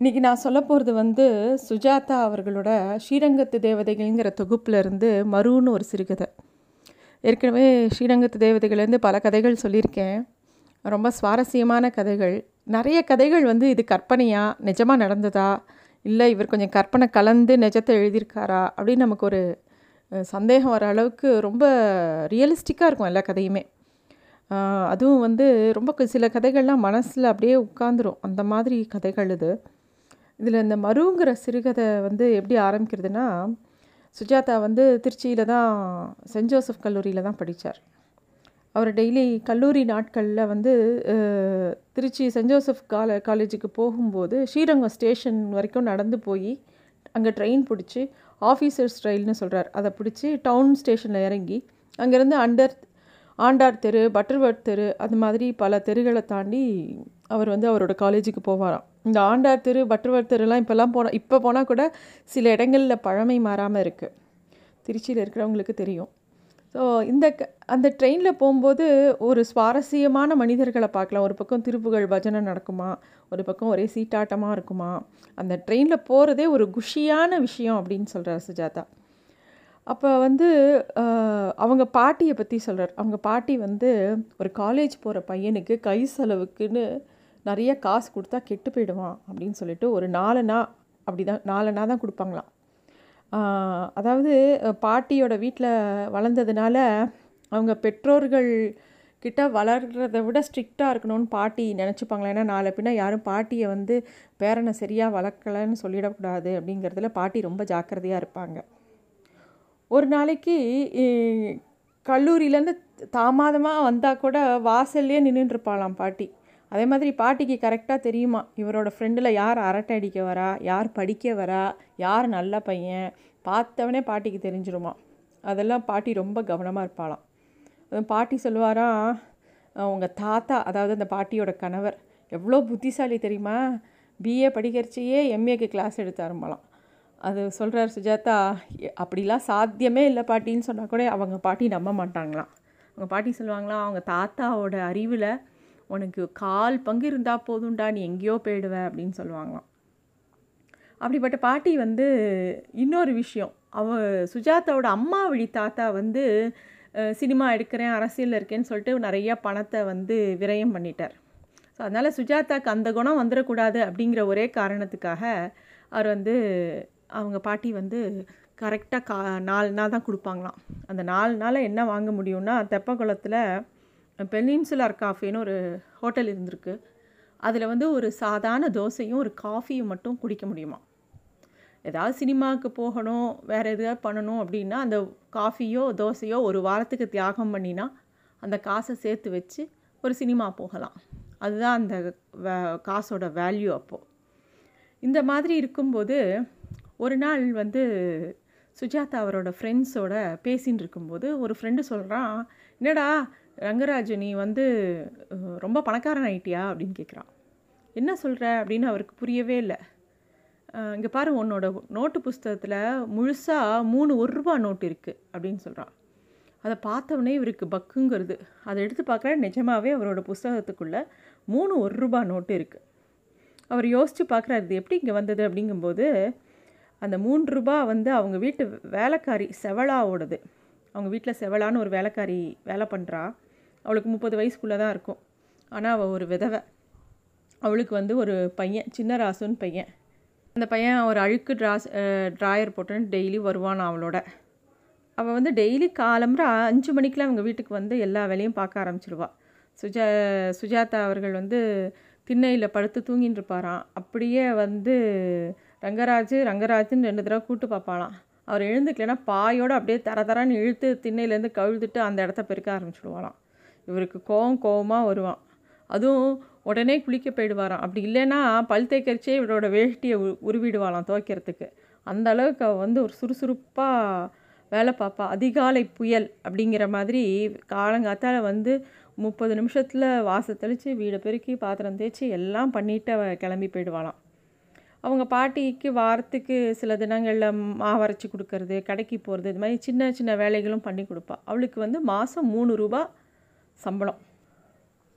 இன்றைக்கி நான் சொல்ல போகிறது வந்து சுஜாதா அவர்களோட ஸ்ரீரங்கத்து தேவதைகள்ங்கிற தொகுப்புலேருந்து மருன்னு ஒரு சிறுகதை. ஏற்கனவே ஸ்ரீரங்கத்து தேவதைகள்லேருந்து பல கதைகள் சொல்லியிருக்கேன். ரொம்ப சுவாரஸ்யமான கதைகள். நிறைய கதைகள் வந்து இது கற்பனையாக நிஜமாக நடந்ததா? இல்லை இவர் கொஞ்சம் கற்பனை கலந்து நிஜத்தை எழுதியிருக்காரா? அப்படின்னு நமக்கு ஒரு சந்தேகம் வர அளவுக்கு ரொம்ப ரியலிஸ்டிக்காக இருக்கும் எல்லா கதையுமே. அதுவும் வந்து ரொம்ப சில கதைகள்லாம் மனசில் அப்படியே உட்காந்துரும் அந்த மாதிரி கதைகள் இது. இதில் இந்த மருங்கிற சிறுகதை வந்து எப்படி ஆரம்பிக்கிறதுனா சுஜாதா வந்து திருச்சியில் தான் சென்ட் ஜோசப் கல்லூரியில் தான் படித்தார் அவர் டெய்லி கல்லூரி நாட்களில் வந்து திருச்சி சென்ட் ஜோசப் கால காலேஜுக்கு போகும்போது ஸ்ரீரங்கம் ஸ்டேஷன் வரைக்கும் நடந்து போய் அங்கே ட்ரெயின் பிடிச்சி ஆஃபீஸர்ஸ் ரயில்னு சொல்கிறார் அதை பிடிச்சி டவுன் ஸ்டேஷனில் இறங்கி அங்கேருந்து அண்டர் ஆண்டார் தெரு பட்டர்வர்த் தெரு அது மாதிரி பல தெருகளை தாண்டி அவர் வந்து அவரோட காலேஜுக்கு போவாராம். இந்த ஆண்டார் தெரு பட்டர்வர்த் தெருலாம் இப்போல்லாம் போனால் இப்போ போனால் கூட சில இடங்களில் பழமை மாறாமல் இருக்குது திருச்சியில் இருக்கிறவங்களுக்கு தெரியும். ஸோ இந்த க- அந்த ட்ரெயினில் போகும்போது ஒரு சுவாரஸ்யமான மனிதர்களை பார்க்கலாம். ஒரு பக்கம் திருப்புகழ் பஜனை நடக்குமா? ஒரு பக்கம் ஒரே சீட்டாட்டமாக இருக்குமா? அந்த ட்ரெயினில் போகிறதே ஒரு குஷியான விஷயம் அப்படின்னு சொல்கிறார் சுஜாதா. அப்போ வந்து அவங்க பாட்டியை பற்றி சொல்கிறார் அவங்க பாட்டி வந்து ஒரு காலேஜ் போகிற பையனுக்கு கை செலவுக்குன்னு நிறைய காசு கொடுத்தா கெட்டு போயிடுவான் அப்படின்னு சொல்லிட்டு ஒரு நாலனா அப்படி தான் நாலனா தான் கொடுப்பாங்களாம். அதாவது பாட்டியோட வீட்டில் வளர்ந்ததுனால அவங்க பெற்றோர்கள் கிட்ட வளர்கிறத விட ஸ்ட்ரிக்டாக இருக்கணும்னு பாட்டி நினச்சிப்பாங்களா? ஏன்னா நாளை பின்ன யாரும் பாட்டியை வந்து பேரனை சரியாக வளர்க்கலைன்னு சொல்லிடக்கூடாது அப்படிங்கிறதுல பாட்டி ரொம்ப ஜாக்கிரதையாக இருப்பாங்க. ஒரு நாளைக்கு கல்லூரியிலேருந்து தாமதமாக வந்தால் கூட வாசல்லே நின்றுட்டுருப்பாளாம் பாட்டி. அதே மாதிரி பாட்டிக்கு கரெக்டாக தெரியுமா? இவரோட ஃப்ரெண்டில் யார் அரட்டை அடிக்க வரா? யார் படிக்க வரா? யார் நல்ல பையன்? பார்த்தவனே பாட்டிக்கு தெரிஞ்சிருமா? அதெல்லாம் பாட்டி ரொம்ப கவனமாக இருப்பாளாம். பாட்டி சொல்லுவாராம் உங்கள் தாத்தா அதாவது அந்த பாட்டியோட கணவர் எவ்வளோ புத்திசாலி தெரியுமா? பிஏ படிக்கிறச்சியே எம்ஏக்கு கிளாஸ் எடுத்தாருமாலாம் அது சொல்கிறார் சுஜாதா அப்படிலாம் சாத்தியமே இல்லை பாட்டின்னு சொன்னால் கூட அவங்க பாட்டி நம்ப மாட்டாங்களாம். அவங்க பாட்டி சொல்லுவாங்களாம் அவங்க தாத்தாவோட அறிவில் உனக்கு கால் பங்கு இருந்தால் போதும்டா நீ எங்கேயோ போயிடுவ அப்படின்னு சொல்லுவாங்களாம். அப்படிப்பட்ட பாட்டி வந்து இன்னொரு விஷயம். அவ சுஜாதாவோட அம்மா வழி தாத்தா வந்து சினிமா எடுக்கிறேன் அரசியலில் இருக்கேன்னு சொல்லிட்டு நிறைய பணத்தை வந்து விரயம் பண்ணிட்டார். ஸோ அதனால் சுஜாதாக்கு அந்த குணம் வந்துடக்கூடாது அப்படிங்கிற ஒரே காரணத்துக்காக அவர் வந்து அவங்க பாட்டி வந்து கரெக்டாக கா நாலு நாள் தான் கொடுப்பாங்களாம். அந்த நாலு நாளில் என்ன வாங்க முடியும்னா தெப்பக்குளத்தில் பெனின்சுலார் காஃபின்னு ஒரு ஹோட்டல் இருந்திருக்கு. அதில் வந்து ஒரு சாதாரண தோசையும் ஒரு காஃபியும் மட்டும் குடிக்க முடியுமா? ஏதாவது சினிமாவுக்கு போகணும் வேறு எதாவது பண்ணணும் அப்படின்னா அந்த காஃபியோ தோசையோ ஒரு வாரத்துக்கு தியாகம் பண்ணினா அந்த காசை சேர்த்து வச்சு ஒரு சினிமா போகலாம். அதுதான் அந்த காசோட வேல்யூ அப்போது இந்த மாதிரி இருக்கும்போது ஒரு நாள் வந்து சுஜாதா அவரோட ஃப்ரெண்ட்ஸோட பேசின்னு இருக்கும்போது ஒரு ஃப்ரெண்டு சொல்கிறான் என்னடா ரங்கராஜ் நீ வந்து ரொம்ப பணக்காரன் ஆயிட்டியா? அப்படின்னு கேட்குறான் என்ன சொல்கிற அப்படின்னு அவருக்கு புரியவே இல்லை. இங்கே பாரு உன்னோட நோட்டு புஸ்தகத்தில் முழுசாக மூணு ஒரு ரூபா நோட்டு இருக்குது அப்படின்னு சொல்கிறான் அதை பார்த்தவொடனே இவருக்கு பக்குங்கிறது. அதை எடுத்து பார்க்குற நிஜமாவே அவரோட புஸ்தகத்துக்குள்ளே மூணு ஒரு ரூபா நோட்டு இருக்குது அவர் யோசித்து பார்க்குறாரு இது எப்படி இங்கே வந்தது? அப்படிங்கும்போது அந்த மூன்று ரூபா வந்து அவங்க வீட்டு வேலைக்காரி செவளாவோடது. அவங்க வீட்டில் செவளான்னு ஒரு வேலைக்காரி வேலை பண்ணுறா அவளுக்கு முப்பது வயசுக்குள்ளே தான் இருக்கும். ஆனால் அவள் ஒரு விதவை. அவளுக்கு வந்து ஒரு பையன் சின்ன ராசுன்னு பையன். அந்த பையன் ஒரு அழுக்கு ட்ராஸ் ட்ராயர் போட்டுன்னு டெய்லி வருவான் அவளோட. அவள் வந்து டெய்லி காலம்புற அஞ்சு மணிக்கெலாம் அவங்க வீட்டுக்கு வந்து எல்லா வேலையும் பார்க்க ஆரம்பிச்சிடுவாள் சுஜா சுஜாதா அவர்கள் வந்து திண்ணையில் படுத்து தூங்கின்னு இருப்பாராம். அப்படியே வந்து ரங்கராஜ் ரங்கராஜ்னு ரெண்டு தடவை கூட்டு பார்ப்பாளாம். அவர் எழுந்துக்கலைன்னா பாயோடு அப்படியே தர தரன்னு இழுத்து திண்ணையிலேருந்து கழுதுட்டு அந்த இடத்த பெருக்க ஆரம்பிச்சுடுவாளாம் இவருக்கு கோவம் கோவமாக வருவான். அதுவும் உடனே குளிக்க போயிடுவாராம். அப்படி இல்லைன்னா பல் தேய்க்கரிச்சே இவரோட வேஷ்டியை உ- உருவிடுவாளாம் துவைக்கிறதுக்கு. அந்த அளவுக்கு வந்து ஒரு சுறுசுறுப்பாக வேலை பார்ப்பா. அதிகாலை புயல் அப்படிங்கிற மாதிரி காலங்காத்தால் வந்து முப்பது நிமிஷத்தில் வாச தெளித்து வீடை பெருக்கி பாத்திரம் தேய்ச்சி எல்லாம் பண்ணிட்டு கிளம்பி போயிடுவாளாம். அவங்க பாட்டிக்கு வாரத்துக்கு சில தினங்களில் மாவரைச்சி கொடுக்கறது கடைக்கு போகிறது இது மாதிரி சின்ன சின்ன வேலைகளும் பண்ணி கொடுப்பா. அவளுக்கு வந்து மாதம் மூணு ரூபா சம்பளம்.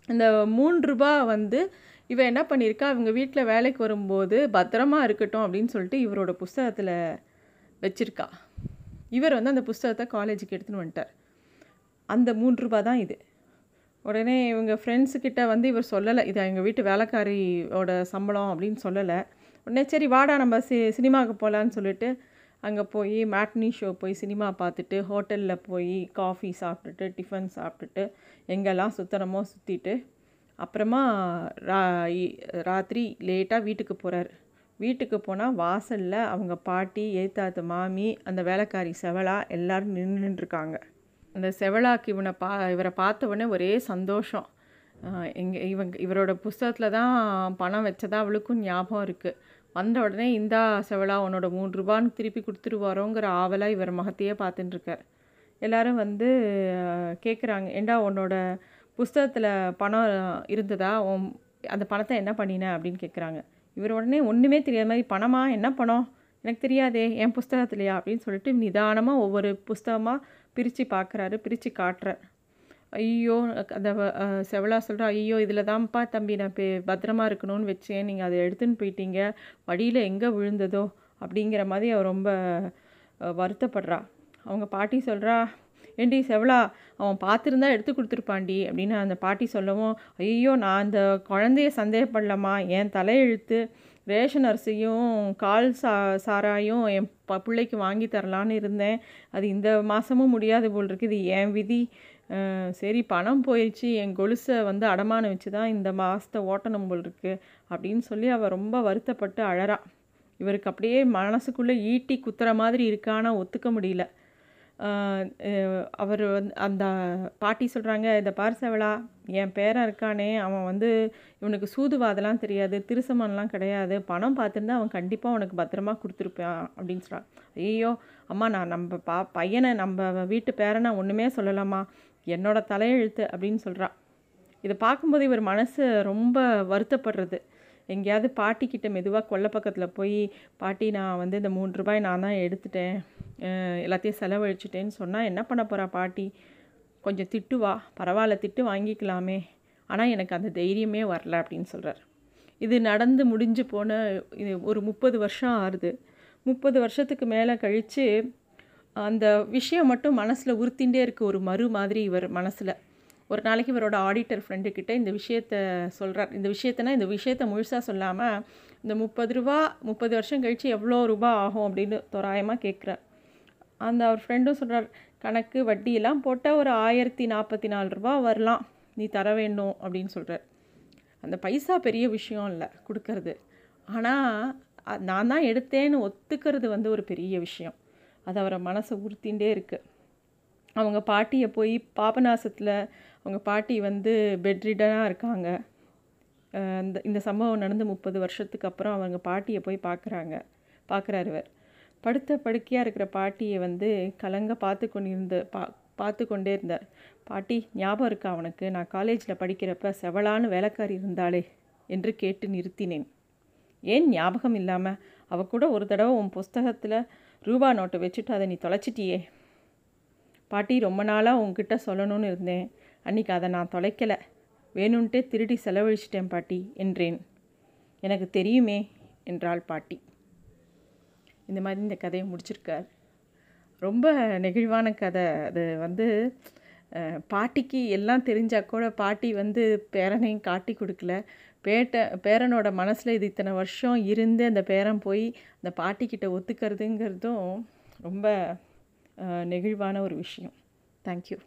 இந்த மூன்று ரூபா வந்து இவன் என்ன பண்ணியிருக்கா அவங்க வீட்டில் வேலைக்கு வரும்போது பத்திரமா இருக்கட்டும் அப்படின்னு சொல்லிட்டு இவரோட புஸ்தகத்தில் வச்சிருக்கா. இவர் வந்து அந்த புஸ்தகத்தை காலேஜுக்கு எடுத்துன்னு வந்துட்டார். அந்த மூன்று ரூபா தான் இது. உடனே இவங்க ஃப்ரெண்ட்ஸுக்கிட்ட வந்து இவர் சொல்லலை. இது எங்கள் வீட்டு வேலைக்காரியோட சம்பளம் அப்படின்னு சொல்லலை. உடனே சரி வாடா நம்ம சி சினிமாவுக்கு போகலான்னு சொல்லிட்டு அங்கே போய் மேட்னி ஷோ போய் சினிமா பார்த்துட்டு ஹோட்டலில் போய் காஃபி சாப்பிட்டுட்டு டிஃபன் சாப்பிட்டுட்டு எங்கெல்லாம் சுத்தரமோ சுற்றிட்டு அப்புறமா ரா இ- ராத்திரி லேட்டாக வீட்டுக்கு போகிறார் வீட்டுக்கு போனால் வாசலில் அவங்க பாட்டி ஏத்தாத்து மாமி அந்த வேலைக்காரி செவலா எல்லோரும் நின்றுருக்காங்க. அந்த செவலாக்கு இவனை பா இவரை பார்த்த உடனே ஒரே சந்தோஷம். எங்கள் இவங்க இவரோட புஸ்தகத்தில் தான் பணம் வச்சதா அவளுக்கும் ஞாபகம் இருக்குது வந்த உடனே இந்தா செவலா உன்னோட மூணு ரூபான்னு திருப்பி கொடுத்துருவாரோங்கிற ஆவலாக இவர் மகத்தையே பார்த்துட்டுருக்கார் எல்லாரும் வந்து கேட்குறாங்க ஏண்டா உன்னோட புஸ்தகத்தில் பணம் இருந்ததா? உன் அந்த பணத்தை என்ன பண்ணின? அப்படின்னு கேட்குறாங்க இவர் உடனே ஒன்றுமே தெரியாத மாதிரி பணமா? என்ன பணம்? எனக்கு தெரியாதே என் புஸ்தகத்துலையா? அப்படின்னு சொல்லிட்டு நிதானமாக ஒவ்வொரு புஸ்தகமாக பிரித்து பார்க்குறாரு பிரித்து காட்டுறார். ஐயோ அந்த செவலா சொல்கிறா ஐயோ இதில் தான்ப்பா தம்பி நான் பே பத்திரமா இருக்கணும்னு வச்சேன். நீங்கள் அதை எடுத்துன்னு போயிட்டீங்க. வழியில் எங்கே விழுந்ததோ? அப்படிங்கிற மாதிரி அவள் ரொம்ப வருத்தப்படுறா. அவங்க பாட்டி சொல்கிறா ஏண்டி செவலா அவன் பார்த்துருந்தா எடுத்து கொடுத்துருப்பாண்டி அப்படின்னு அந்த பாட்டி சொல்லவும் ஐயோ நான் அந்த குழந்தைய சந்தேகப்படலம்மா. என் தலையெழுத்து ரேஷன் அரிசியும் கால் சா சாராயும் என் ப பிள்ளைக்கு வாங்கி தரலான்னு இருந்தேன். அது இந்த மாதமும் முடியாது போல் இருக்குது. என் விதி. சரி பணம் போயிடுச்சு என் கொலுசை வந்து அடமானம் வச்சு தான் இந்த மாதத்தை ஓட்டணும் போல் இருக்குது அப்படின்னு சொல்லி அவள் ரொம்ப வருத்தப்பட்டு அழறா. இவருக்கு அப்படியே மனசுக்குள்ளே ஈட்டி குத்துற மாதிரி இருக்கானா ஒத்துக்க முடியல. அவர் வந்து அந்த பாட்டி சொல்கிறாங்க இந்த பார்சவளா என் பேரன் இருக்கானே அவன் வந்து இவனுக்கு சூதுவாதெல்லாம் தெரியாது திருசமன்லாம் கிடையாது பணம் பார்த்துருந்தா அவன் கண்டிப்பாக உனக்கு பத்திரமா கொடுத்துருப்பான் அப்படின்னு சொல்கிறான் ஐயோ அம்மா நான் நம்ம பா பையனை நம்ம வீட்டு பேரனை ஒன்றுமே சொல்லலாமா என்னோட தலையெழுத்து அப்படின்னு சொல்கிறான் இதை பார்க்கும்போது இவர் மனசு ரொம்ப வருத்தப்படுறது. எங்கேயாவது பாட்டிக்கிட்ட மெதுவாக கொல்லை பக்கத்தில் போய் பாட்டி நான் வந்து இந்த மூன்று ரூபாய் நான் தான் எடுத்துட்டேன் எல்லாத்தையும் செலவழிச்சிட்டேன்னு சொன்னால் என்ன பண்ண போகிறா பாட்டி? கொஞ்சம் திட்டுவா பரவாயில்ல திட்டு வாங்கிக்கலாமே. ஆனால் எனக்கு அந்த தைரியமே வரல அப்படின்னு சொல்கிறார் இது நடந்து முடிஞ்சு போன இது ஒரு முப்பது வருஷம் ஆறுது. முப்பது வருஷத்துக்கு மேலே கழித்து அந்த விஷயம் மட்டும் மனசில் உறுத்திண்டே இருக்குது ஒரு மறு மாதிரி இவர் மனசில். ஒரு நாளைக்கு இவரோட ஆடிட்டர் ஃப்ரெண்டுக்கிட்ட இந்த விஷயத்த சொல்கிறார் இந்த விஷயத்தனா இந்த விஷயத்த முழுசாக சொல்லாமல் இந்த முப்பது ரூபா முப்பது வருஷம் கழித்து எவ்வளோ ரூபா ஆகும் அப்படின்னு தோராயமாக கேட்குறார் அந்த அவர் ஃப்ரெண்டும் சொல்கிறார் கணக்கு வட்டியெல்லாம் போட்டால் ஒரு ஆயிரத்தி நாற்பத்தி நாலு ரூபா வரலாம். நீ தர வேண்டும். அப்படின்னு சொல்கிறார் அந்த பைசா பெரிய விஷயம் இல்லை கொடுக்கறது. ஆனால் நான் தான் எடுத்தேன்னு ஒத்துக்கிறது வந்து ஒரு பெரிய விஷயம். அது அவரை மனசை உறுத்திண்டே இருக்குது அவங்க பாட்டியை போய் பாபநாசத்தில் அவங்க பாட்டி வந்து பெட்ரிடனாக இருக்காங்க. இந்த இந்த சம்பவம் நடந்து முப்பது வருஷத்துக்கு அப்புறம் அவங்க பாட்டியை போய் பார்க்குறாங்க பார்க்குறாரு இவர். படுத்த படுக்கையாக இருக்கிற பாட்டியை வந்து கலங்க பார்த்து கொண்டிருந்த பா பார்த்து கொண்டே இருந்தார். பாட்டி ஞாபகம் இருக்கா அவனுக்கு நான் காலேஜில் படிக்கிறப்ப செவலான்னு வேலைக்காரி இருந்தாளே என்று கேட்டு நிறுத்தினேன். ஏன் ஞாபகம் இல்லாமல் அவ கூட ஒரு தடவை உன் புஸ்தகத்தில் ரூபா நோட்டை வச்சுட்டு அதை நீ தொலைச்சிட்டியே. பாட்டி ரொம்ப நாளாக உங்ககிட்ட சொல்லணும்னு இருந்தேன். அன்றைக்கி அதை நான் தொலைக்கலை. வேணும்ன்ட்டே திருடி செலவழிச்சிட்டேன் பாட்டி என்றேன். எனக்கு தெரியுமே என்றாள் பாட்டி. இந்த மாதிரி இந்த கதையை முடிச்சிருக்கார். ரொம்ப நெகிழ்வான கதை. அது வந்து பாட்டிக்கு எல்லாம் தெரிஞ்சால் கூட பாட்டி வந்து பேரனையும் காட்டி கொடுக்கல. பேட்ட பேரனோட மனசில் இது இத்தனை வருஷம் இருந்து அந்த பேரன் போய் அந்த பாட்டிக்கிட்ட ஒத்துக்கிறதுங்கிறதும் ரொம்ப நெகிழ்வான ஒரு விஷயம். தேங்க்யூ